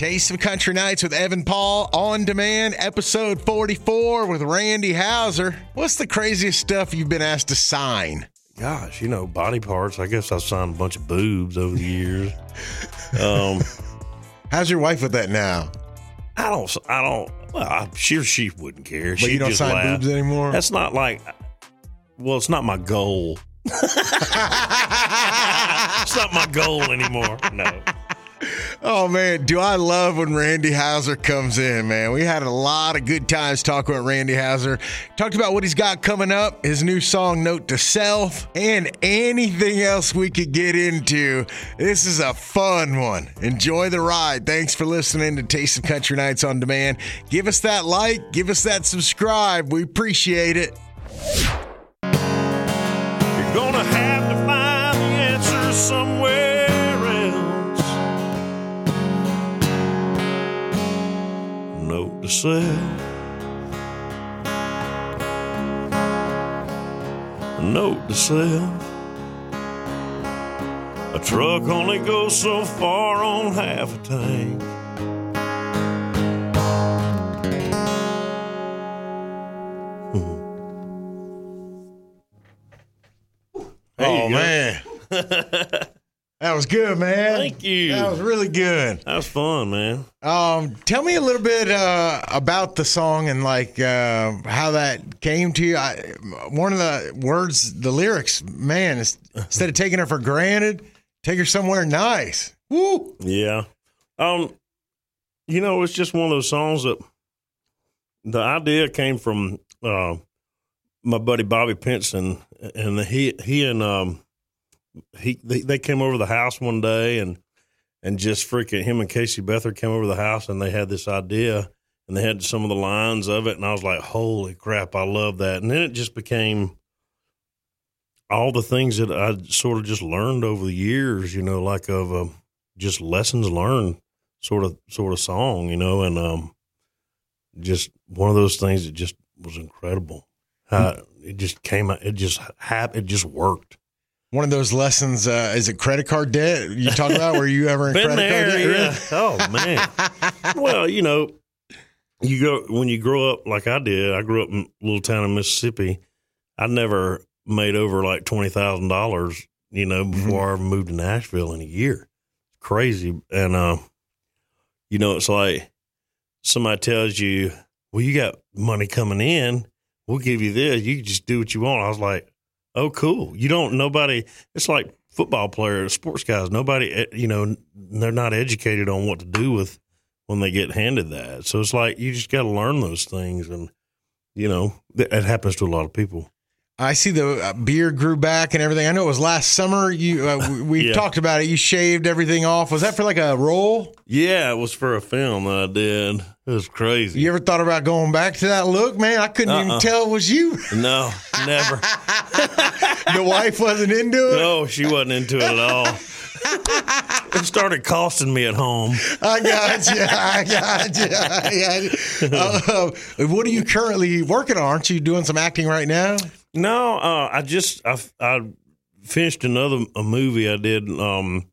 Taste of Country Nights with Evan Paul on demand, episode 44 with Randy Houser. What's the craziest stuff you've been asked to sign? Gosh, you know, body parts. I guess I've signed a bunch of boobs over the years. Um, How's your wife with that now? I don't, I don't, well, I'm sure she wouldn't care. But She'd you don't sign laugh. boobs anymore? That's not like, well, it's not my goal. it's not my goal anymore. No. Oh man, do I love when Randy Houser comes in, man. We had a lot of good times talking with Randy Houser. Talked about what he's got coming up, his new song Note to Self, and anything else we could get into. This is a fun one. Enjoy the ride. Thanks for listening to Taste of Country Nights on Demand. Give us that like, give us that subscribe. We appreciate it. You're gonna have to find the answer somewhere Note to self. A note to self. A truck only goes so far on half a tank. Was good, man. Thank you. That was really good. That was fun, man. Um, tell me a little bit uh, about the song and like uh, how that came to you. I, one of the words, the lyrics, man, is, instead of taking her for granted, take her somewhere nice. Woo! Yeah. Um, you know, it's just one of those songs that the idea came from uh, my buddy Bobby Pinson, and he he and um he they, they came over the house one day and and just freaking him and Casey Beathard came over the house and they had this idea and they had some of the lines of it and I was like, holy crap, I love that. And then it just became all the things that I sort of just learned over the years, you know, like of um, just lessons learned sort of sort of song, you know, and um, just one of those things that just was incredible. How it just came out, it just happened, it just worked. One of those lessons, uh, is it credit card debt you talk about? Were you ever in credit there, card debt? yeah. Oh man. well, you know, you go when you grow up like I did. I grew up in a little town in Mississippi. I never made over like twenty thousand dollars, you know, before I moved to Nashville in a year. It's crazy, and uh, you know, it's like somebody tells you, "Well, you got money coming in. We'll give you this. You can just do what you want." I was like, "Oh, cool." You don't. Nobody. It's like football players, sports guys. Nobody. eh, You know, they're not educated on what to do with when they get handed that. So it's like you just got to learn those things, and you know, that it happens to a lot of people. I see the uh, beard grew back and everything. I know it was last summer. You uh, we, we Yeah. talked about it. You shaved everything off. Was that for like a role? Yeah, it was for a film that I did. It was crazy. You ever thought about going back to that look, man? I couldn't even Uh-uh. tell it was you. No, never. the wife wasn't into it. No, she wasn't into it at all. It started costing me at home. I got you. I got you. I got you. Uh, what are you currently working on? Aren't you doing some acting right now? No, uh, I just I, I finished another a movie I did. Um,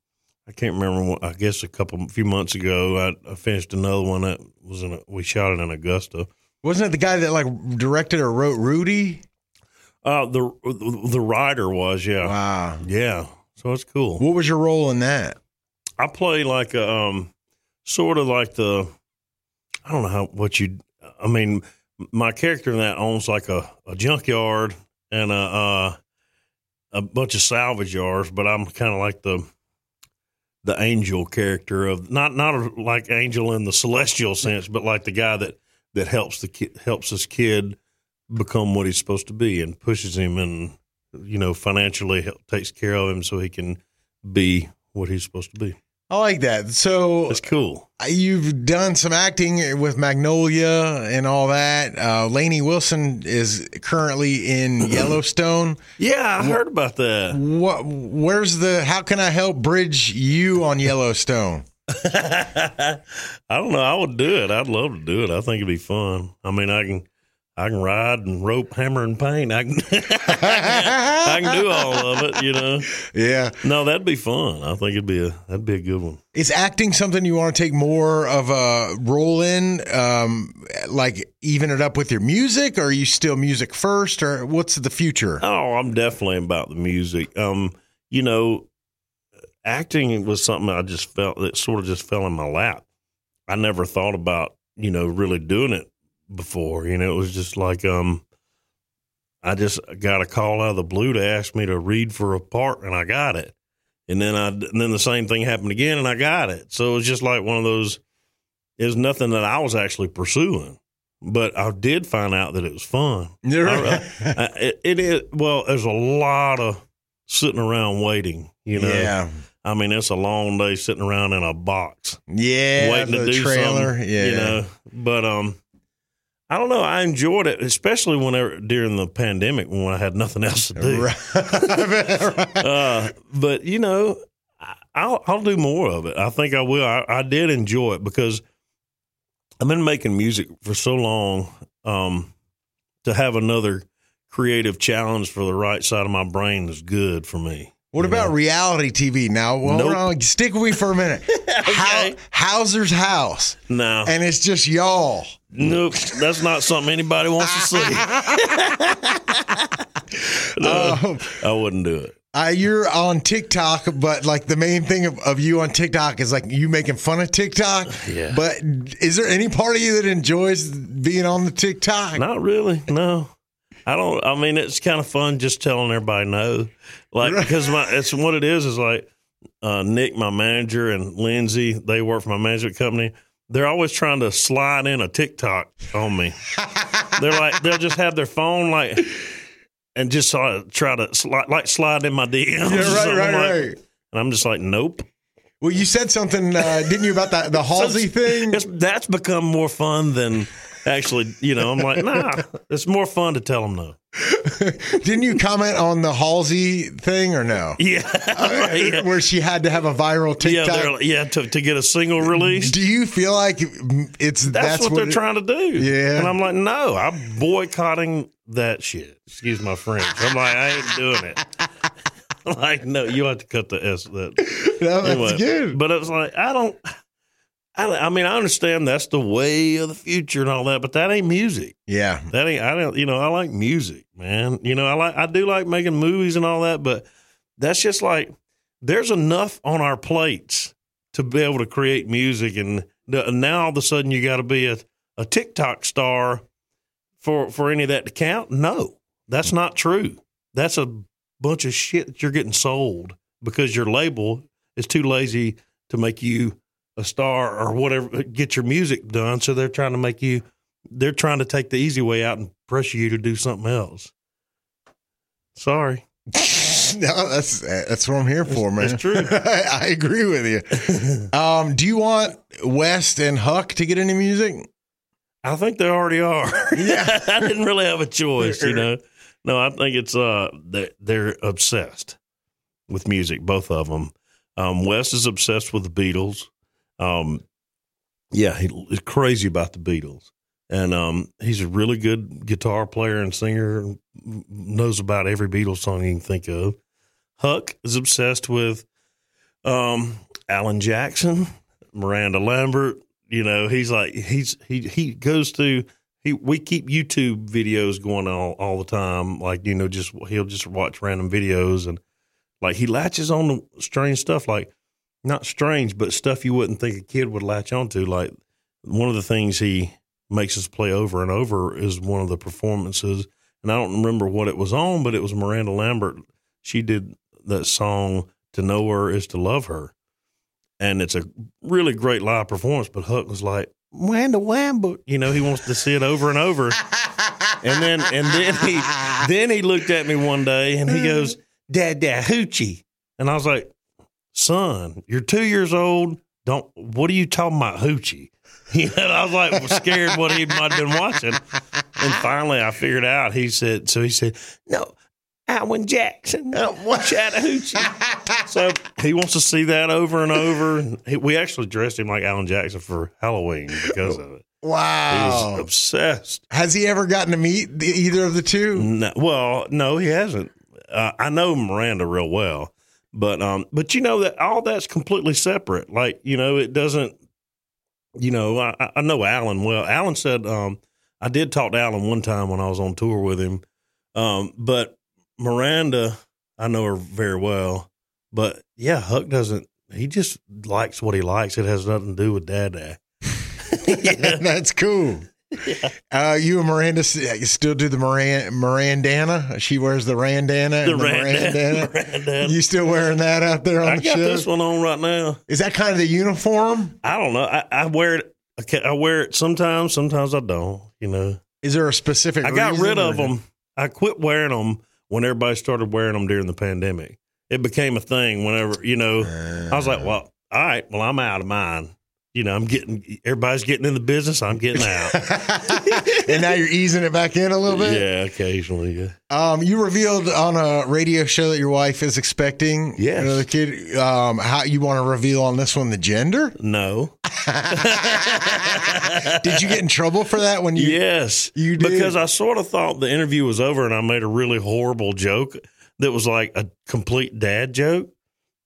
I can't remember. What, I guess a couple a few months ago, I, I finished another one that was in. A, we shot it in Augusta. Wasn't it the guy that like directed or wrote Rudy? Uh, the the writer was yeah Wow. yeah. So it's cool. What was your role in that? I play like a um, sort of like the I don't know how what you. I mean, my character in that owns like a, a junkyard and a uh, a bunch of salvage yards, but I'm kind of like the the angel character of not not like angel in the celestial sense, but like the guy that that helps the kid helps this kid become what he's supposed to be and pushes him and you know financially help, takes care of him so he can be what he's supposed to be. I like that. So It's cool. you've done some acting with Magnolia and all that. Uh, Lainey Wilson is currently in Yellowstone. Yeah, I heard about that. What? Where's the? How can I help bridge you on Yellowstone? I don't know. I would do it. I'd love to do it. I think it'd be fun. I mean, I can, I can ride and rope, hammer and paint. I can, I can do all of it. You know. Yeah. No, that'd be fun. I think it'd be a that'd be a good one. Is acting something you want to take more of a role in? Um, like even it up with your music, or are you still music first, or what's the future? Oh, I'm definitely about the music. Um, you know, acting was something I just felt that sort of just fell in my lap. I never thought about you know really doing it before. You know, it was just like um, I just got a call out of the blue to ask me to read for a part, and I got it. And then I, and then the same thing happened again, and I got it. So it was just like one of those. Was nothing that I was actually pursuing, but I did find out that it was fun. I- I- it, it is well. There's a lot of sitting around waiting. You know, yeah, I mean, it's a long day sitting around in a box yeah. waiting to the do trailer. something. Yeah, you know. But um, I don't know. I enjoyed it, especially whenever during the pandemic when I had nothing else to do. Right. Uh, but you know, I'll I'll do more of it. I think I will. I, I did enjoy it because I've been making music for so long. Um, to have another creative challenge for the right side of my brain is good for me. What about reality TV? Now, well, Nope. on, stick with me for a minute. How, Houser's house, No, and it's just y'all. Nope, that's not something anybody wants to see. no, Um, I wouldn't do it. Uh, you're on TikTok, but like the main thing of, of you on TikTok is like you making fun of TikTok. Yeah. But is there any part of you that enjoys being on the TikTok? Not really. No, I don't. I mean, it's kind of fun just telling everybody no, like because my it's what it is is like uh, Nick, my manager, and Lindsay. They work for my management company. They're always trying to slide in a TikTok on me. They're like they'll just have their phone like and just of try to slide, like slide in my DMs. Yeah, right, right, like- right. And I'm just like, nope. Well, you said something, uh, didn't you, about the, the Halsey thing? It's, that's become more fun than actually. You know, I'm like, nah. It's more fun to tell them no. Didn't you comment on the Halsey thing or no? Yeah, yeah. Where she had to have a viral Yeah, TikTok. they're, yeah, to, to get a single release. Do you feel like it's That's, what, they're it- trying to do. Yeah. And I'm like, no, I'm boycotting that shit. Excuse my French. I'm like, I ain't doing it. like, no, you have to cut the S. That No, that's Anyway, good. But it was like, I don't. I, I mean, I understand that's the way of the future and all that, but that ain't music. yeah. That ain't. I don't. You know, I like music, man. You know, I like. I do like making movies and all that, but that's just like there's enough on our plates to be able to create music, and now all of a sudden you got to be a, a TikTok star for for any of that to count. No, that's not true. That's a bunch of shit that you're getting sold because your label is too lazy to make you a star or whatever, get your music done. So they're trying to make you they're trying to take the easy way out and pressure you to do something else. Sorry. No, that's that's what I'm here for, man. It's true. I agree with you. Um, do you want Wes and Huck to get into music? I think they already are. Yeah. I didn't really have a choice, you know. No, I think it's uh they they're obsessed with music, both of them. Um, Wes is obsessed with the Beatles. Um, yeah, he, he's crazy about the Beatles, and um, he's a really good guitar player and singer. Knows about every Beatles song you can think of. Huck is obsessed with um, Alan Jackson, Miranda Lambert. You know, he's like he's he he goes to he we keep YouTube videos going all all the time. Like you know, just he'll just watch random videos and like he latches on to strange stuff. Like not strange, but stuff you wouldn't think a kid would latch onto. Like one of the things he makes us play over and over is one of the performances, and I don't remember what it was on, but it was Miranda Lambert. She did that song "To Know Her Is to Love Her," and it's a really great live performance. But Huck was like, "Miranda Lambert," you know, he wants to see it over and over. And then and then he then he looked at me one day and he goes, Dad Dad Hoochie. And I was like, Son, you're two years old. Don't what are you talking about, Hoochie? You know, I was like scared what he might have been watching. And finally I figured out he said so he said, No, Alan Jackson. Chattahoochee. so he wants to see that over and over. He, we actually dressed him like Alan Jackson for Halloween because of it. He Wow. was obsessed. Has he ever gotten to meet the, either of the two? No, well, no, he hasn't. Uh, I know Miranda real well, but um, but you know that all that's completely separate. Like you know, it doesn't. You know, I, I know Alan well. Alan said um, I did talk to Alan one time when I was on tour with him, um, but Miranda, I know her very well. But yeah, Huck doesn't. He just likes what he likes. It has nothing to do with Dada. That's cool. Uh, you and Miranda you still do the Miran- Mirandana? She wears the Randana. The and Randana. Randana. You still wearing that out there on I the got this one on right now. Is that kind of the uniform? I don't know. I, I wear it. I wear it sometimes. Sometimes I don't. You know, Is there a specific? I got rid of them. I quit wearing them when everybody started wearing them during the pandemic. It became a thing. Whenever you know, I was like, well, all right, well, I'm out of mine. You know, I'm getting everybody's getting in the business. I'm getting out. and now you're easing it back in a little bit. yeah, occasionally. Yeah. Um, you revealed on a radio show that your wife is expecting Yes. another kid. Um, how you want to reveal on this one the gender? No. Did you get in trouble for that when you? yes, you did. because I sort of thought the interview was over, and I made a really horrible joke that was like a complete dad joke,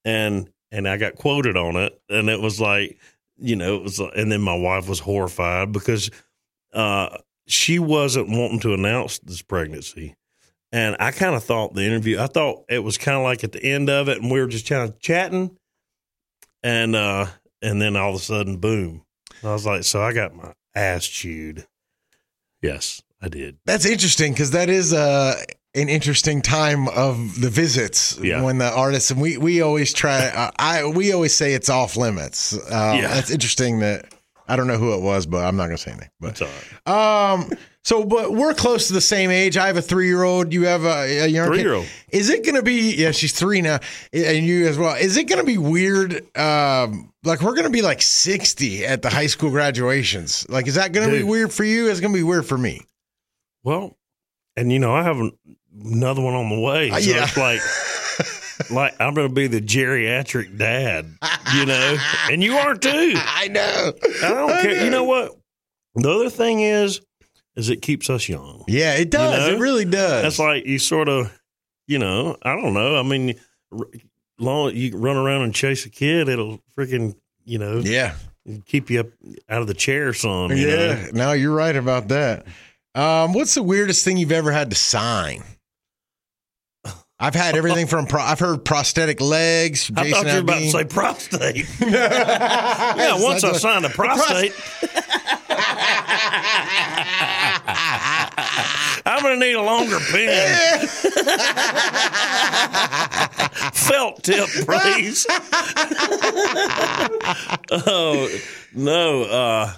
and and I got quoted on it, and it was like, you know, it was, and then my wife was horrified because uh, she wasn't wanting to announce this pregnancy. And I kind of thought the interview, I thought it was kind of like at the end of it, and we were just kind of chatting, and uh, and then all of a sudden, boom! I was like, so I got my ass chewed. Yes, I did. That's interesting because that is uh, an interesting time of the visits Yeah. when the artists and we we always try. Uh, I we always say it's off limits. Uh, Yeah. that's interesting that I don't know who it was, but I'm not gonna say anything. But That's all right. um, so but we're close to the same age. I have a three year old. You have a, a young kid. Three-year-old. Is it gonna be? Yeah, she's three now, and you as well. Is it gonna be weird? Um, like we're gonna be like sixty at the high school graduations. Like, is that gonna be weird for you? It's gonna be weird for me. Well, and you know, I have an- another one on the way. So Uh, yeah. it's like, like I'm going to be the geriatric dad, you know, and you are too. I know. I don't care. You know what? The other thing is, is it keeps us young. Yeah, it does. know? It really does. That's like you sort of, you know, I don't know. I mean, r- long you run around and chase a kid, it'll freaking, you know, yeah, keep you up out of the chair some. Yeah. know? No, you're right about that. Um, what's the weirdest thing you've ever had to sign? I've had everything from pro- I've heard prosthetic legs. Jason I thought you were about to say prostate. yeah, once I signed a prostate, I'm going to need a longer pen. Felt tip, please. oh, no. Uh,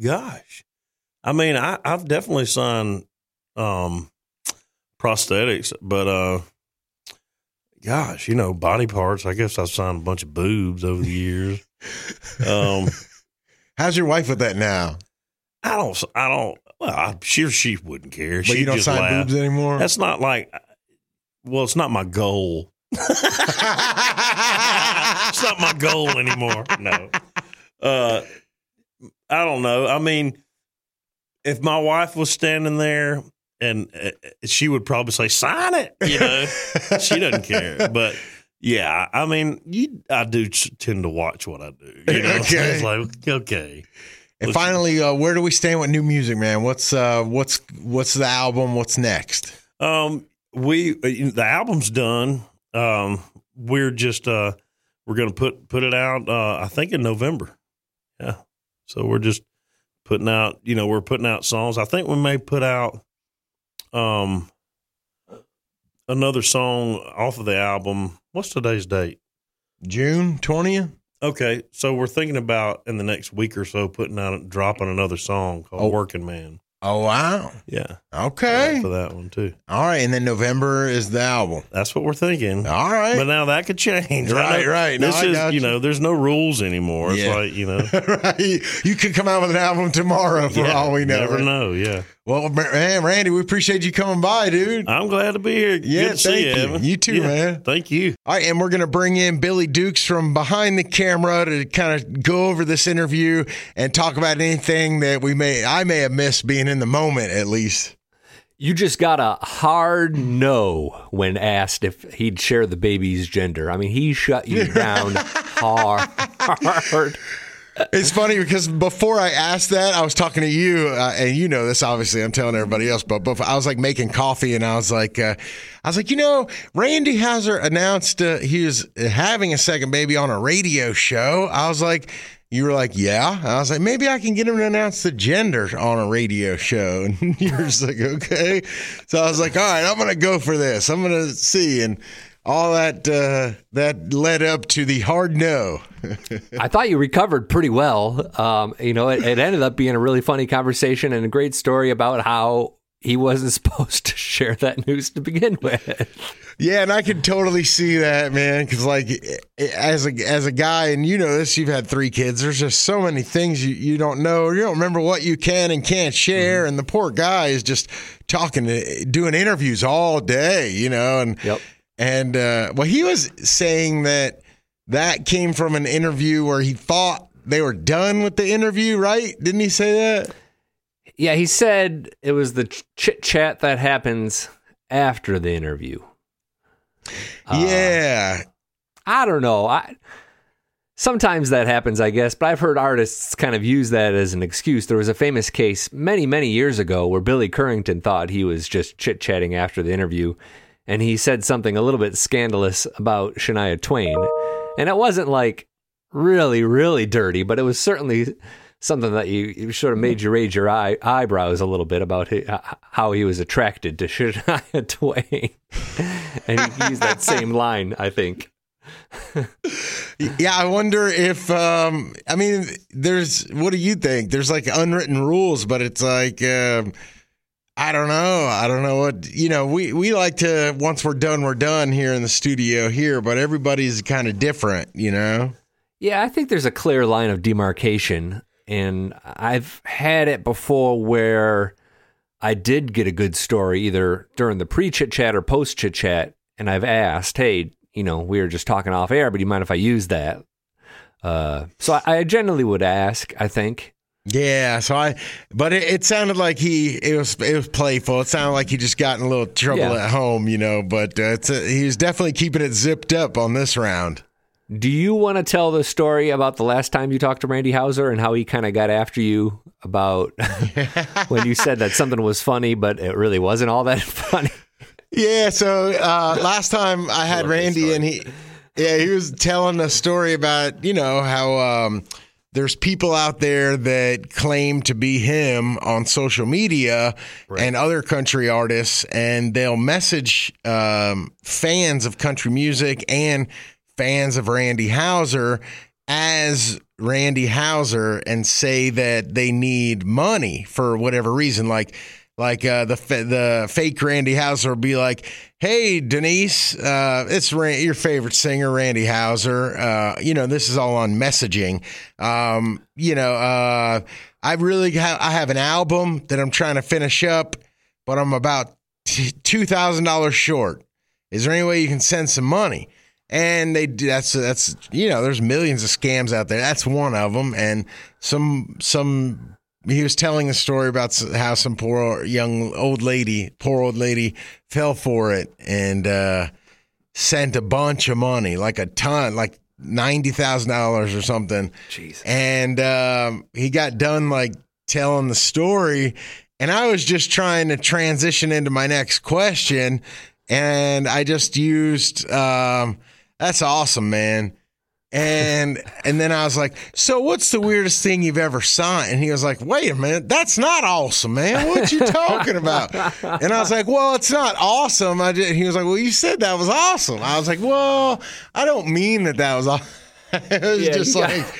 gosh. I mean, I, I've definitely signed um, prosthetics, but uh, gosh, you know, body parts. I guess I've signed a bunch of boobs over the years. Um, How's your wife with that now? I don't. I don't. Well, I'm sure she wouldn't care. But She'd you don't just sign laugh. boobs anymore. That's not like. Well, it's not my goal. It's not my goal anymore. No. Uh, I don't know. I mean, if my wife was standing there and uh, she would probably say, "Sign it," you know, she doesn't care. But yeah, I mean, you, I do tend to watch what I do. You know, Okay. like okay. and finally, uh, where do we stand with new music, man? What's uh, what's what's the album? What's next? Um, we uh, the album's done. Um, we're just uh, we're gonna put put it out. Uh, I think in November. Yeah. So we're just putting out. You know, we're putting out songs. I think we may put out um another song off of the album. What's today's date? June twentieth. Okay, so we're thinking about in the next week or so putting out dropping another song called Oh. "Working Man." Oh wow. Yeah, Okay. for that one too. All right, and then November is the album. That's what we're thinking. All right. But now that could change. Right, right. No, This is, you you. know, there's no rules anymore. It's Yeah. like, you know, right. You could come out with an album tomorrow for yeah, all we know. Never right? know. Yeah. Well, man, Randy, we appreciate you coming by, dude. I'm glad to be here. Yeah, Good to see you, you. Evan. You too, Yeah, man. Thank you. All right, and we're going to bring in Billy Dukes from behind the camera to kind of go over this interview and talk about anything that we may I may have missed being in the moment at least. You just got a hard no when asked if he'd share the baby's gender. I mean, he shut you down hard. It's funny because before I asked that, I was talking to you, uh, and you know this. Obviously, I'm telling everybody else, but before, I was like making coffee, and I was like, uh, I was like, you know, Randy Houser announced uh, he was having a second baby on a radio show. I was like. You were like, yeah. I was like, maybe I can get him to announce the gender on a radio show. And you were just like, okay. So I was like, all right, I'm going to go for this. I'm going to see. And all that uh, that led up to the hard no. I thought you recovered pretty well. Um, you know, it, it ended up being a really funny conversation and a great story about how he wasn't supposed to share that news to begin with. Yeah, and I can totally see that, man. Because like, as a as a guy, and you know this, you've had three kids. There's just so many things you, you don't know. You don't remember what you can and can't share. Mm-hmm. And the poor guy is just talking, to, doing interviews all day, you know. And yep. And uh, well, he was saying that that came from an interview where he thought they were done with the interview, right? Didn't he say that? Yeah, he said it was the chit chat that happens after the interview. Yeah. Uh, I don't know. I sometimes that happens, I guess, but I've heard artists kind of use that as an excuse. There was a famous case many, many years ago where Billy Currington thought he was just chit chatting after the interview, and he said something a little bit scandalous about Shania Twain. And it wasn't like really, really dirty, but it was certainly something that you, you sort of made you raise your eye, eyebrows a little bit about his, how he was attracted to Shania Twain. and he used that same line, I think. yeah, I wonder if um, I mean, there's what do you think? There's like unwritten rules, but it's like um, I don't know. I don't know what you know. We we like to once we're done, we're done here in the studio here, but everybody's kind of different, you know. Yeah, I think there's a clear line of demarcation, and I've had it before where I did get a good story either during the pre chit chat or post chit chat, and I've asked, hey, you know, we were just talking off air, but do you mind if I use that? Uh, so I, I generally would ask. I think. Yeah, so I, but it, it, sounded like he it was it was playful. It sounded like he just got in a little trouble yeah. at home, you know. But uh, it's a, he was definitely keeping it zipped up on this round. Do you want to tell the story about the last time you talked to Randy Houser and how he kind of got after you about when you said that something was funny, but it really wasn't all that funny? Yeah. So uh, last time I had Randy and he, yeah, he was telling a story about you know how um, there's people out there that claim to be him on social media right. and other country artists, and they'll message um, fans of country music and fans of Randy Houser as Randy Houser and say that they need money for whatever reason. Like, like uh, the the fake Randy Houser will be like, "Hey Denise, uh, it's Rand- your favorite singer, Randy Houser. Uh, you know this is all on messaging. Um, you know, uh, I really ha- I have an album that I'm trying to finish up, but I'm about t- two thousand dollars short. Is there any way you can send some money?" and they that's that's you know there's millions of scams out there. That's one of them, and some some he was telling a story about how some poor young old lady, poor old lady, fell for it and uh, sent a bunch of money, like a ton, like ninety thousand dollars or something. Jeez. And um, he got done like telling the story, and I was just trying to transition into my next question, and I just used. Um, that's awesome, man. And and then I was like, so what's the weirdest thing you've ever signed? And he was like, wait a minute, that's not awesome, man. What you talking about? And I was like, well, it's not awesome. I did. He was like, well, you said that was awesome. I was like, well, I don't mean that that was. Awesome. it was yeah, just like. Got,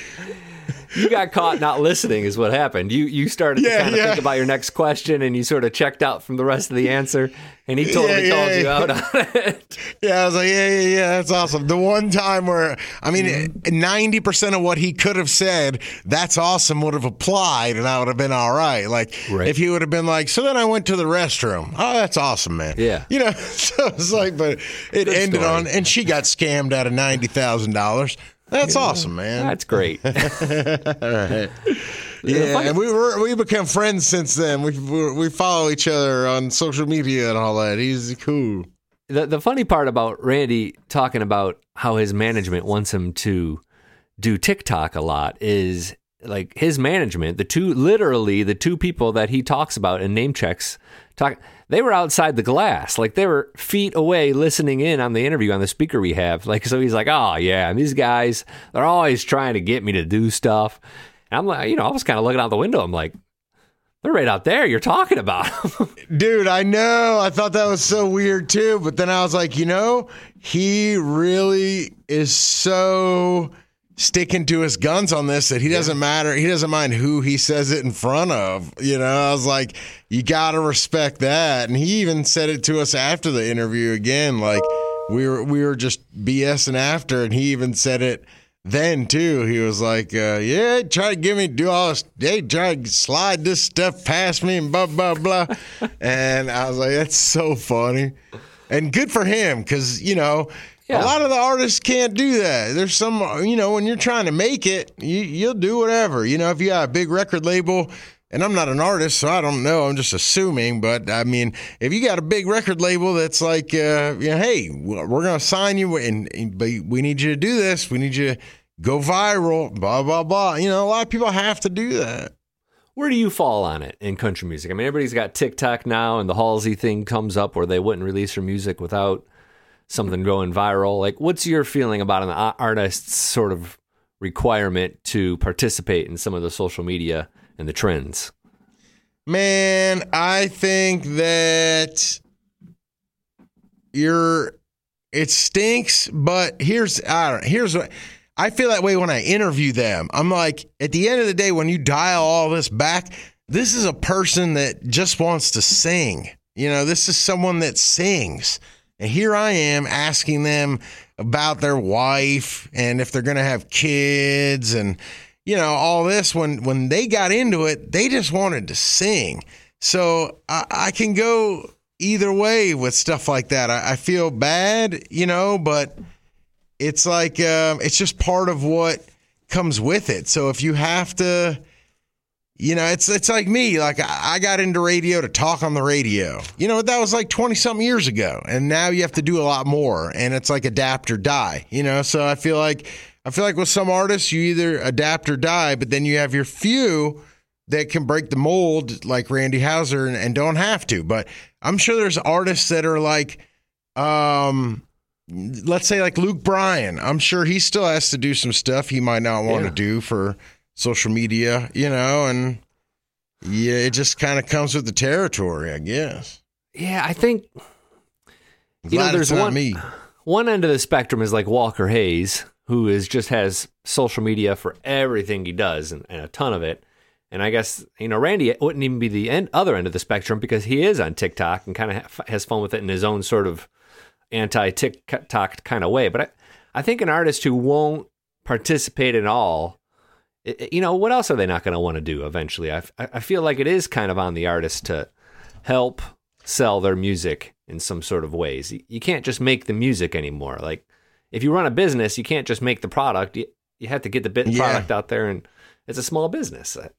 you got caught not listening is what happened. You you started Yeah, to kind of yeah. think about your next question and you sort of checked out from the rest of the answer and he totally Yeah, called you out on it. Yeah, I was like, yeah, yeah, yeah, that's awesome. The one time where, I mean, Mm-hmm. 90% of what he could have said, that's awesome, would have applied, and I would have been all right. Like, Right. if he would have been like, so then I went to the restroom. Oh, that's awesome, man. Yeah. You know, so it's like, but it Good ended story. on, and she got scammed out of $90,000. That's awesome, man. That's great. yeah, and we were we become friends since then. We we we follow each other on social media and all that. He's cool. the the funny part about Randy talking about how his management wants him to do TikTok a lot is like his management, the two literally the two people that he talks about and name checks talk they were outside the glass. Like they were feet away listening in on the interview on the speaker we have. Like so he's like, "Oh, yeah, and these guys, they're always trying to get me to do stuff." And I'm like, you know, I was kind of looking out the window. I'm like, they're right out there. You're talking about 'em." Dude, I know. I thought that was so weird too, but then I was like, you know, he really is so sticking to his guns on this that he doesn't matter. He doesn't mind who he says it in front of. You know, I was like, you got to respect that. And he even said it to us after the interview again. Like we were we were just BSing after, and he even said it then too. He was like, uh, "Yeah, try to give me do all this. They try to slide this stuff past me and blah blah blah." and I was like, "That's so funny." And good for him because you know Yeah. a lot of the artists can't do that. There's some you know when you're trying to make it, you, you'll do whatever. You know if you got a big record label. And I'm not an artist, so I don't know. I'm just assuming. But I mean, if you got a big record label that's like, uh, you know, hey, we're going to sign you, and, and but we need you to do this. We need you to go viral. Blah blah blah. You know, a lot of people have to do that. Where do you fall on it in country music? I mean, everybody's got TikTok now, and the Halsey thing comes up where they wouldn't release their music without something going viral. Like, what's your feeling about an artist's sort of requirement to participate in some of the social media and the trends? Man, I think that you're it stinks, but here's I don't here's what I feel that way when I interview them. I'm like, at the end of the day, when you dial all this back, this is a person that just wants to sing. You know, this is someone that sings. And here I am asking them about their wife and if they're going to have kids and you know all this. When when they got into it they just wanted to sing. So i, I can go either way with stuff like that. I, I feel bad you know but it's like um, it's just part of what comes with it. So if you have to you know, it's it's like me. Like I got into radio to talk on the radio. You know, that was like twenty something years ago, and now you have to do a lot more. And it's like adapt or die. You know, so I feel like I feel like with some artists, you either adapt or die, but then you have your few that can break the mold, like Randy Houser, and, and don't have to. But I'm sure there's artists that are like, um, let's say like Luke Bryan. I'm sure he still has to do some stuff he might not want Yeah. to do for social media, you know, and yeah, it just kind of comes with the territory, I guess. Yeah, I think You know, there's one- me. one end of the spectrum is like Walker Hayes, who is just has social media for everything he does and, and a ton of it. And I guess you know Randy wouldn't even be the end, other end of the spectrum because he is on TikTok and kind of ha- has fun with it in his own sort of anti TikTok kind of way. But I, I think an artist who won't participate at all, i- i- you know, what else are they not going to want to do eventually? I, I feel like it is kind of on the artist to help sell their music in some sort of ways. You- You can't just make the music anymore. Like if you run a business, you can't just make the product. You, you have to get the bit Yeah. product out there, and it's a small business. I,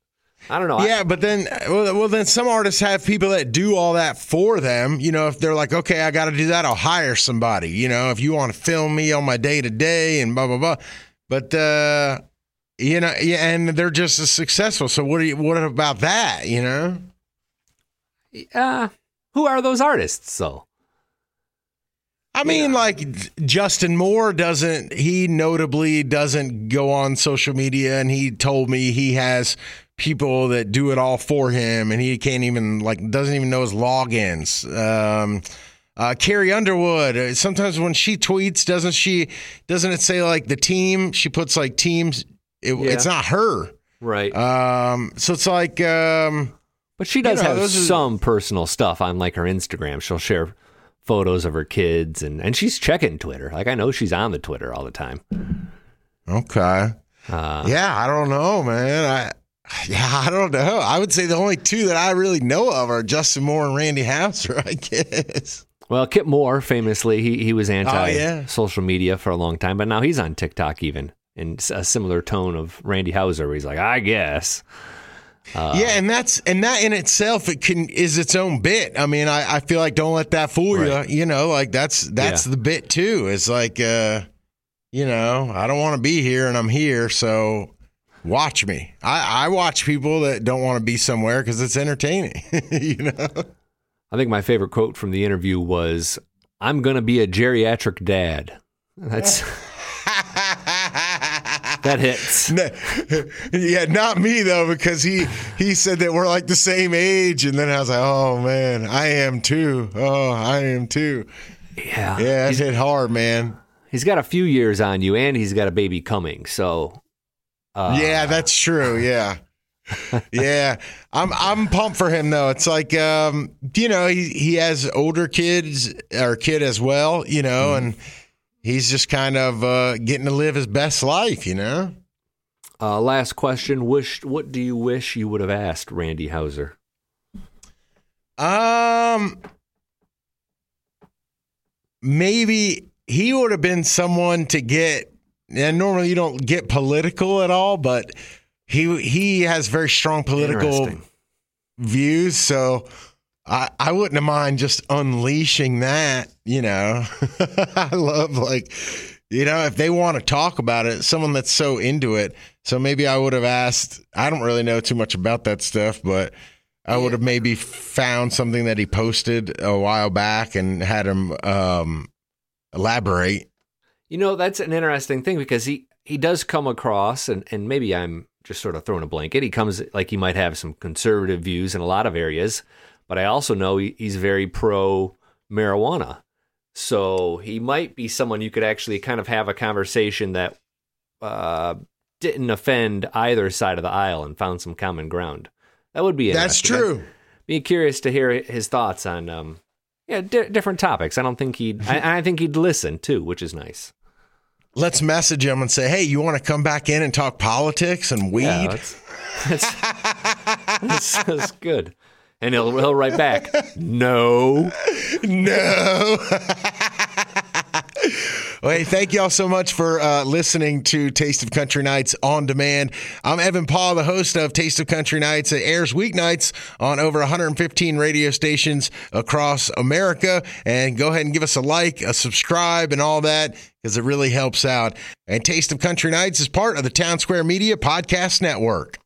I don't know. Yeah, but then, well, well, then some artists have people that do all that for them. You know, if they're like, okay, I got to do that, I'll hire somebody. You know, if you want to film me on my day to day and blah blah blah. But uh, you know, yeah, and they're just as successful. So what? You, what about that? You know? uh, who are those artists? So I mean, like Justin Moore doesn't. He notably doesn't go on social media, and he told me he has people that do it all for him, and he can't even like doesn't even know his logins. Um, uh, Carrie Underwood. uh, Sometimes when she tweets, doesn't she? Doesn't it say like the team? She puts like teams. It, Yeah. It's not her. Right. Um, so it's like, um, but she does you know, have those are- some personal stuff on like her Instagram. She'll share photos of her kids and, and she's checking Twitter. Like I know she's on the Twitter all the time. okay. Uh, Yeah, I don't know, man. I yeah, I don't know. I would say the only two that I really know of are Justin Moore and Randy Houser, I guess. Well, Kip Moore famously he he was anti Oh, yeah. social media for a long time, but now he's on TikTok even in a similar tone of Randy Houser, where he's like, I guess. Uh, yeah, and that's and that in itself it can is its own bit. I mean, I, I feel like don't let that fool Right. you. You know, like that's that's Yeah. the bit too. It's like uh, you know, I don't want to be here and I'm here, so watch me. I, I watch people that don't want to be somewhere because it's entertaining. you know. I think my favorite quote from the interview was, "I'm going to be a geriatric dad." That's that hits. No- yeah, not me though, because he he said that we're like the same age, and then I was like, oh man, I am too. Oh, I am too. Yeah, Yeah, it hit hard, man. he's got a few years on you, and he's got a baby coming. So, uh, yeah, that's true. Yeah. yeah, I'm I'm pumped for him though. It's like um, you know he he has older kids or kid as well, you know, and he's just kind of uh, getting to live his best life, you know. Uh, last question: Wish what do you wish you would have asked Randy Houser? Um, maybe he would have been someone to get. And normally you don't get political at all, but he he has very strong political views. So I I wouldn't have mind just unleashing that. You know, I love like you know if they want to talk about it, someone that's so into it. So maybe I would have asked. I don't really know too much about that stuff, but I would have maybe found something that he posted a while back and had him um, elaborate. You know, that's an interesting thing because he he does come across, and and maybe I'm just sort of throwing a blanket. He comes like he might have some conservative views in a lot of areas, but I also know he, he's very pro marijuana. So he might be someone you could actually kind of have a conversation that uh, didn't offend either side of the aisle and found some common ground. That would be That's true. I'd be curious to hear his thoughts on um, yeah di- different topics. I don't think he'd. I, I think he'd listen too, which is nice. Let's message him and say, "Hey, you want to come back in and talk politics and weed?" Yeah, that's, that's, that's, that's good. And he'll, he'll write back, no. no. well, hey, thank y'all so much for uh, listening to Taste of Country Nights on demand. I'm Evan Paul, the host of Taste of Country Nights. It airs weeknights on over 115 radio stations across America. And go ahead and give us a like, a subscribe, and all that because it really helps out. And Taste of Country Nights is part of the Townsquare Media Podcast Network.